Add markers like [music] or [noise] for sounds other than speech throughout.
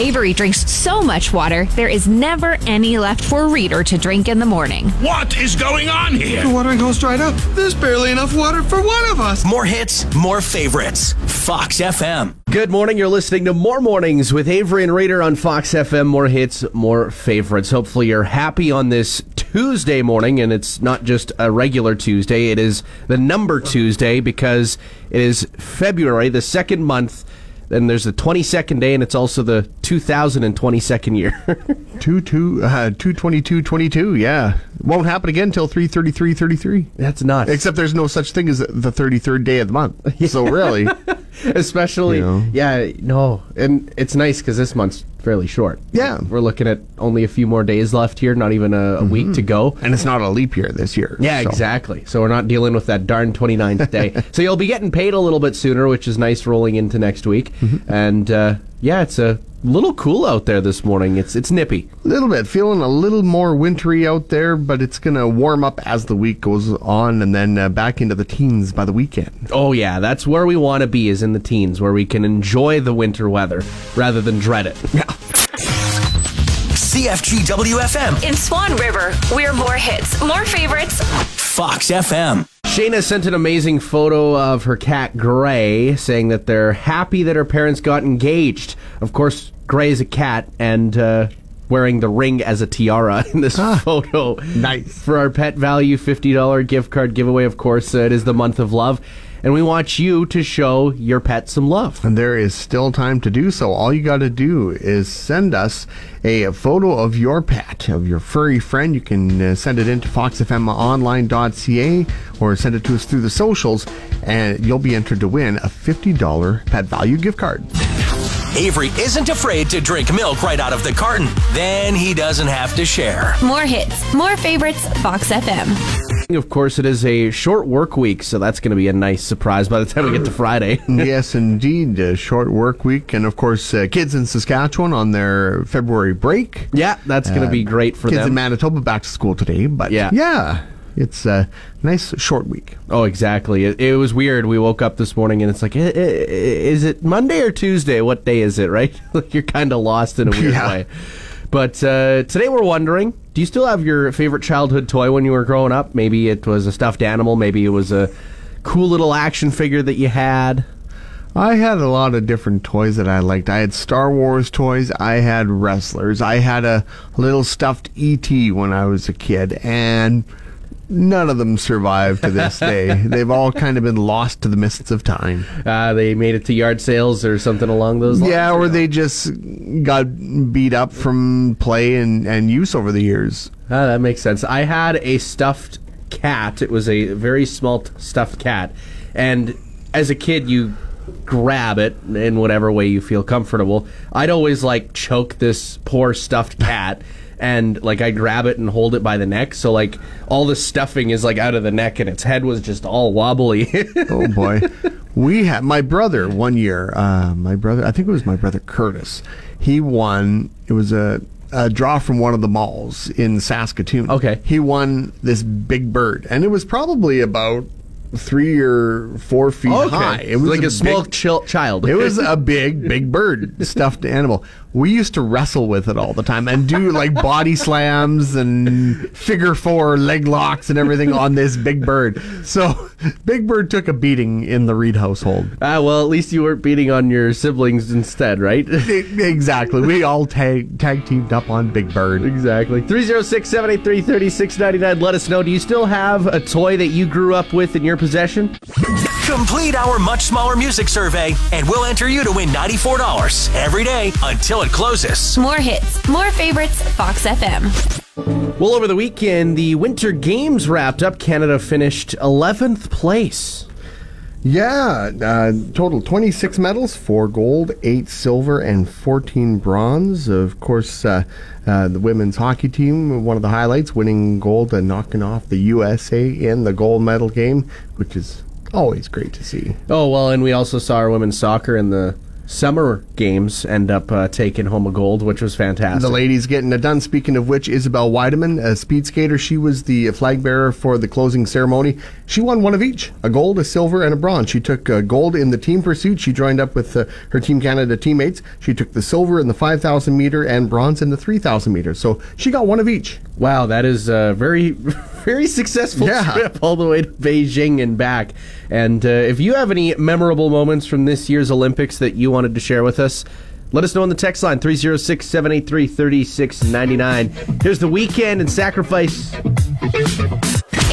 Avery drinks so much water, there is never any left for Reader to drink in the morning. What is going on here? The watering hole's dried up. There's barely enough water for one of us. More hits, more favorites. Fox FM. Good morning. You're listening to More Mornings with Avery and Reader on Fox FM. More hits, more favorites. Hopefully, you're happy on this Tuesday morning, and it's not just a regular Tuesday. It is the number Tuesday because it is February, the second month. Then there's the 22nd day, and it's also the 2022nd year. [laughs] Two two uh, two twenty two twenty two. Yeah, won't happen again until three thirty three thirty three. That's nuts. Except there's no such thing as the thirty third day of the month. [laughs] So really, Especially, You know? yeah, no, and it's nice because this month's fairly short. Yeah. we're looking at only a few more days left here, not even a, a week to go. and it's not a leap year this year. Yeah, so. exactly. So we're not dealing with that darn 29th day. [laughs] so you'll be getting paid a little bit sooner, which is nice rolling into next week. And uh, yeah, it's a little cool out there this morning. It's it's nippy. A little bit, feeling a little more wintry out there, but it's gonna warm up as the week goes on, and then uh, back into the teens by the weekend. Oh yeah, that's where we want to be is in the teens where we can enjoy the winter weather rather than dread it. Yeah. CFGW FM. In Swan River, we're more hits, more favorites. Fox FM. Shayna sent an amazing photo of her cat Gray, saying that they're happy that her parents got engaged. Of course, Gray is a cat and uh, wearing the ring as a tiara [laughs] in this photo. nice. For our Pet Valu $50 gift card giveaway, of course, uh, it is the month of love. And we want you to show your pet some love. And there is still time to do so. All you got to do is send us a photo of your pet, of your furry friend. You can uh, send it into foxfmonline.ca or send it to us through the socials, and you'll be entered to win a $50 Pet Valu gift card. Avery isn't afraid to drink milk right out of the carton. Then he doesn't have to share. More hits, more favorites. Fox FM. Of course, it is a short work week, so that's going to be a nice surprise by the time we get to Friday. [laughs] yes, indeed. A short work week. And of course, uh, kids in Saskatchewan on their February break. yeah, that's going to Uh, be great for kids them. in Manitoba back to school today. But Yeah. yeah, it's a nice short week. Oh, exactly. It, it was weird. We woke up this morning and it's like, "I- I- is it Monday or Tuesday? What day is it? [laughs] Right? like [laughs] you're kind of lost in a weird Yeah. way. But uh, today we're wondering: Do you still have your favorite childhood toy when you were growing up? Maybe it was a stuffed animal. Maybe it was a cool little action figure that you had. I had a lot of different toys that I liked. I had Star Wars toys. I had wrestlers. I had a little stuffed ET when I was a kid, and none of them survive to this [laughs] day. They've all kind of been lost to the mists of time. Uh, they made it to yard sales or something along those lines. Yeah, or or no? they just got beat up from play and, and use over the years. Ah, that makes sense. I had a stuffed cat. It was a very small t- stuffed cat, and as a kid, you grab it in whatever way you feel comfortable. I'd always like choke this poor stuffed cat. And like I grab it and hold it by the neck, so like all the stuffing is like out of the neck, and its head was just all wobbly. [laughs] Oh boy, we had my brother one year. Uh, my brother, I think it was my brother Curtis. He won. It was a, a draw from one of the malls in Saskatoon. Okay. he won this big bird, and it was probably about three or four feet high. It was like a, small big- chil- child. It [laughs] was a big, big bird, stuffed animal. We used to wrestle with it all the time and do like body slams and figure four leg locks and everything on this big bird. So, Big Bird took a beating in the Reed household. Ah, well, at least you weren't beating on your siblings instead, right? [laughs] exactly. We all tag, tag teamed up on Big Bird. Exactly. 306 783 3699. Let us know. Do you still have a toy that you grew up with in your possession? Complete our much smaller music survey, and we'll enter you to win $94 every day until it closes. More hits, more favorites. Fox FM. Well, over the weekend, the Winter Games wrapped up. Canada finished 11th place. Yeah, uh, total 26 medals, 4 gold, 8 silver, and 14 bronze. Of course, uh, uh, the women's hockey team, one of the highlights, winning gold and knocking off the USA in the gold medal game, which is always great to see. Oh well, and we also saw our women's soccer in the summer games end up uh, taking home a gold, which was fantastic. The ladies getting it done. Speaking of which, Isabelle Weidemann, a speed skater, she was the flag bearer for the closing ceremony. She won one of each a gold, a silver, and a bronze. She took uh, gold in the team pursuit. She joined up with uh, her Team Canada teammates. She took the silver in the 5,000 meter and bronze in the 3,000 meter. So she got one of each. Wow, that is a very, [laughs] very successful Yeah. trip all the way to Beijing and back. And uh, if you have any memorable moments from this year's Olympics that you wanted to share with us, let us know on the text line 306 783 3699. Here's The Weeknd and sacrifice.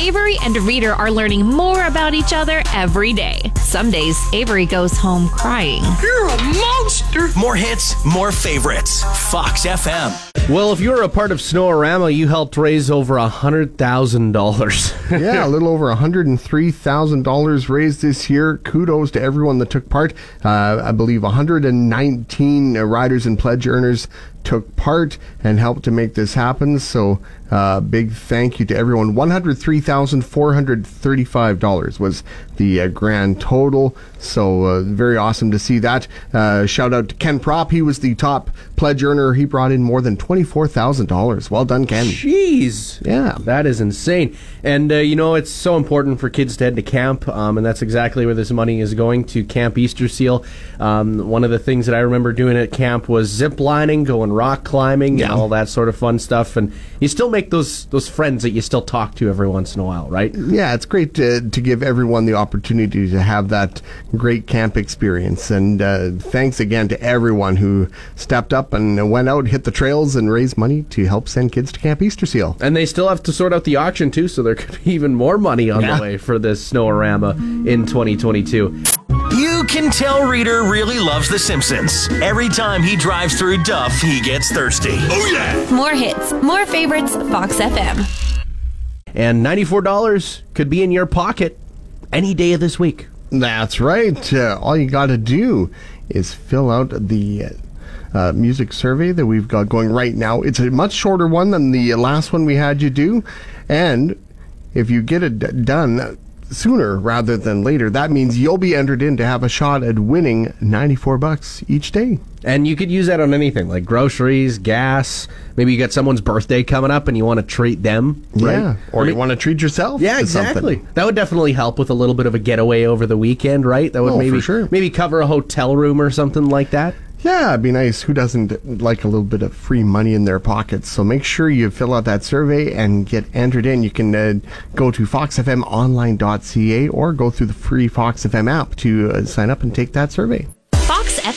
Avery and Reader are learning more about each other every day. Some days, Avery goes home crying. You're a monster. More hits, more favorites. Fox FM. Well, if you're a part of Snowarama, you helped raise over a $100,000. [laughs] yeah, a little over $103,000 raised this year. Kudos to everyone that took part. Uh, I believe 119 uh, riders and pledge earners took part and helped to make this happen. So, uh, big thank you to everyone. $103,435 was the uh, grand total. So, uh, very awesome to see that. Uh, shout out to Ken Prop. He was the top pledge earner. He brought in more than $24,000. Well done, Ken. Jeez. Yeah. That is insane. And, uh, you know, it's so important for kids to head to camp, um, and that's exactly where this money is going to Camp Easter Seal. Um, one of the things that I remember doing at camp was zip lining, going rock climbing, Yeah. and all that sort of fun stuff. And you still make those, those friends that you still talk to every once in a while, right? yeah, it's great to, to give everyone the opportunity to have that great camp experience. And uh, thanks again to everyone who stepped up and went out, hit the trails, and raised money to help send kids to Camp Easter Seal. And they still have to sort out the auction, too, so there could be even more money on Yeah. the way for this Snowarama in 2022. You can tell Reader really loves The Simpsons. Every time he drives through Duff, he gets thirsty. Oh, yeah. More hits, more favorites, Fox FM. And $94 could be in your pocket any day of this week. That's right. Uh, all you got to do is fill out the uh, music survey that we've got going right now. It's a much shorter one than the last one we had you do. And if you get it d- done sooner rather than later, that means you'll be entered in to have a shot at winning 94 bucks each day. And you could use that on anything like groceries, gas. Maybe you got someone's birthday coming up and you want to treat them, right? Yeah. Or I you want to treat yourself. Yeah, to something. exactly. That would definitely help with a little bit of a getaway over the weekend, right? That would Oh, maybe sure. maybe cover a hotel room or something like that. Yeah, it'd be nice. Who doesn't like a little bit of free money in their pockets? So make sure you fill out that survey and get entered in. You can uh, go to foxfmonline.ca or go through the free Fox FM app to uh, sign up and take that survey.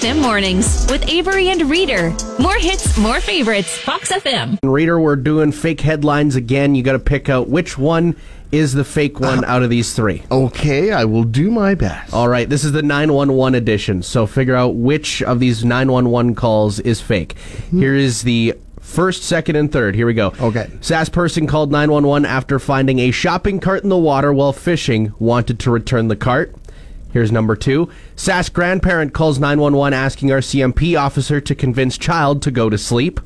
Fox FM Mornings with Avery and Reader. More hits, more favorites. Fox FM. Reader, we're doing fake headlines again. You got to pick out which one is the fake one out of these three. Okay, I will do my best. All right, this is the 911 edition. So figure out which of these 911 calls is fake. Hmm. Here is the first, second, and third. Here we go. Okay. SAS person called 911 after finding a shopping cart in the water while fishing, wanted to return the cart. Here's number two. SAS grandparent calls 911 asking RCMP officer to convince child to go to sleep.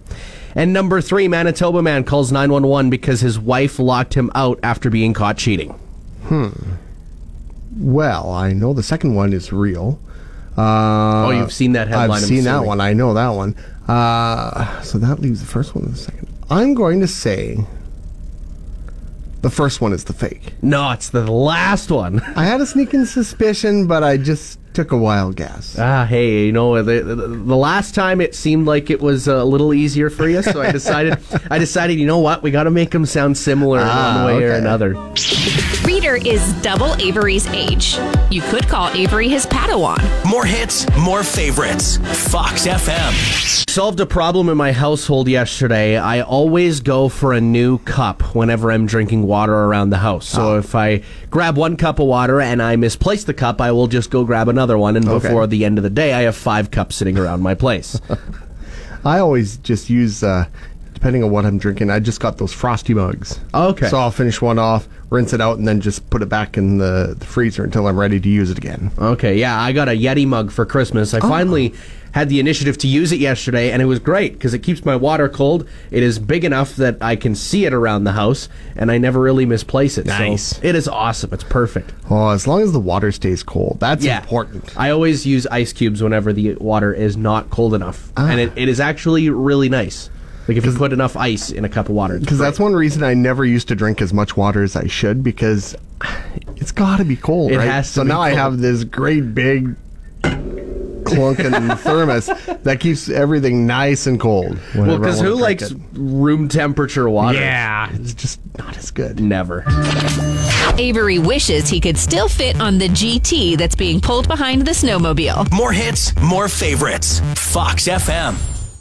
And number three, Manitoba man calls 911 because his wife locked him out after being caught cheating. Hmm. Well, I know the second one is real. Uh, Oh, you've seen that headline, I've seen that one. I know that one. Uh, so that leaves the first one and the second. I'm going to say the first one is the fake. No, it's the last one. [laughs] I had a sneaking suspicion, but I just took a wild guess. Ah, hey, you know, the, the, the last time it seemed like it was a little easier for you, so I decided, [laughs] I decided, you know what, we got to make them sound similar in Ah, one way or another. Reader is double Avery's age. You could call Avery his Padawan. More hits, more favorites. Fox FM. Solved a problem in my household yesterday. I always go for a new cup whenever I'm drinking water around the house. So if I grab one cup of water and I misplace the cup, I will just go grab another one, and Okay. before the end of the day, I have five cups sitting around my place. [laughs] I always just use, uh, depending on what I'm drinking, I just got those frosty mugs. Okay. So I'll finish one off, rinse it out, and then just put it back in the, the freezer until I'm ready to use it again. Okay, yeah, I got a Yeti mug for Christmas. I finally had the initiative to use it yesterday, and it was great because it keeps my water cold. It is big enough that I can see it around the house, and I never really misplace it. Nice. So it is awesome. It's perfect. Oh, as long as the water stays cold, that's Yeah. important. I always use ice cubes whenever the water is not cold enough, Ah. and it, it is actually really nice. Like if you put enough ice in a cup of water, Because that's one reason I never used to drink as much water as I should because it's got to be cold, It right? has to so be now I cold. have this great big clunking [laughs] thermos that keeps everything nice and cold. well, I because wanna who drink likes it. room temperature water? Yeah, it's just not as good. never. Avery wishes he could still fit on the GT that's being pulled behind the snowmobile. More hits, more favorites. Fox FM.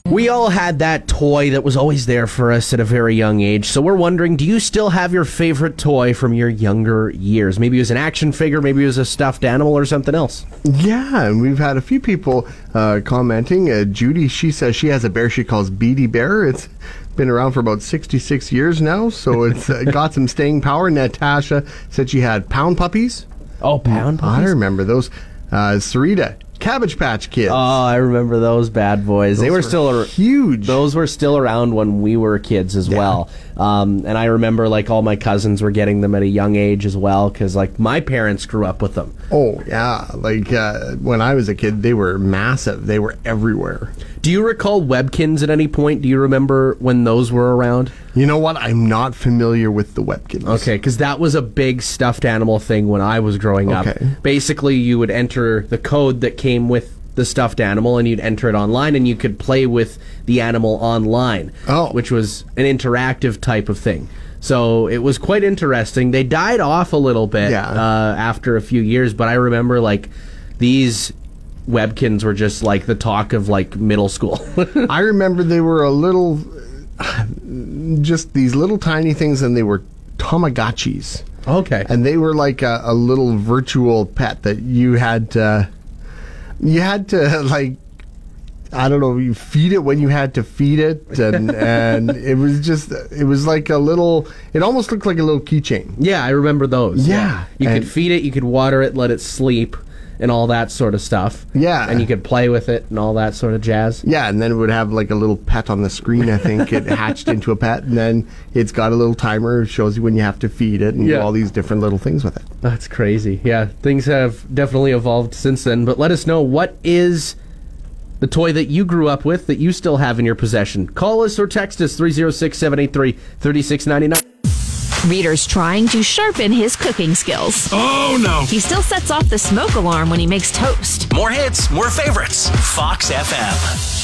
We all had that toy that was always there for us at a very young age. So we're wondering, do you still have your favorite toy from your younger years? Maybe it was an action figure, maybe it was a stuffed animal or something else. Yeah, and we've had a few people uh, commenting. Uh, Judy, she says she has a bear she calls Beady Bear. It's been around for about 66 years now, so it's uh, got some staying power. Natasha said she had pound puppies. Oh, pound puppies. I remember those. Uh, Sarita, Cabbage Patch Kids. Oh, I remember those bad boys. they were were still ar- huge. Those were still around when we were kids as well. Um, and I remember like all my cousins were getting them at a young age as well because like my parents grew up with them. Oh yeah, like uh, when I was a kid, they were massive. They were everywhere. Do you recall Webkinz at any point? Do you remember when those were around? You know what? I'm not familiar with the Webkinz. Okay, because that was a big stuffed animal thing when I was growing up. Okay. Basically, you would enter the code that came with the stuffed animal, and you'd enter it online, and you could play with the animal online. Oh. which was an interactive type of thing. So it was quite interesting. They died off a little bit Yeah. uh, after a few years, but I remember like these Webkinz were just like the talk of like middle school. [laughs] I remember they were a little, just these little tiny things, and they were Tamagotchis. okay. and they were like a, a little virtual pet that you had to, you had to [laughs] like I don't know you feed it when you had to feed it and [laughs] and it was just it was like a little it almost looked like a little keychain Yeah, I remember those. Yeah, You could feed it, you could water it, let it sleep, and all that sort of stuff. Yeah. And you could play with it and all that sort of jazz. yeah and then it would have like a little pet on the screen I think it [laughs] hatched into a pet and then it's got a little timer shows you when you have to feed it and do all these different little things with it That's crazy. Yeah, things have definitely evolved since then. But let us know what is the toy that you grew up with that you still have in your possession. Call us or text us 306 783 3699. Reader's trying to sharpen his cooking skills. Oh no. He still sets off the smoke alarm when he makes toast. More hits, more favorites. Fox FM.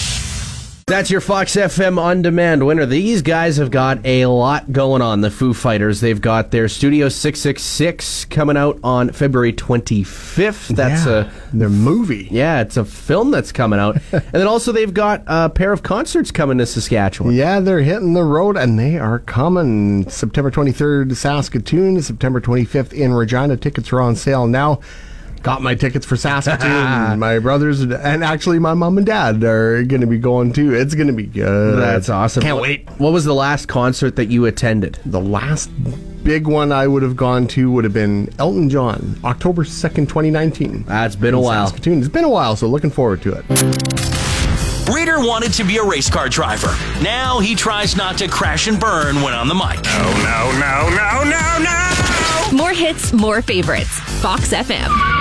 That's your Fox FM on demand winner. These guys have got a lot going on, the Foo Fighters. They've got their Studio 666 coming out on February 25th. That's yeah, a the movie Yeah, it's a film that's coming out. [laughs] and then also they've got a pair of concerts coming to Saskatchewan. Yeah, they're hitting the road and they are coming. September 23rd, Saskatoon. September 25th in Regina. Tickets are on sale now. Got my tickets for Saskatoon. [laughs] my brothers and actually my mom and dad are going to be going too. It's going to be good. That's awesome. Can't wait. What was the last concert that you attended? The last big one I would have gone to would have been Elton John, October 2nd, 2019. That's been a while. Saskatoon. It's been a while, so looking forward to it. Reader wanted to be a race car driver. Now he tries not to crash and burn when on the mic. No, no, no, no, no, no. More hits, more favorites. Fox FM.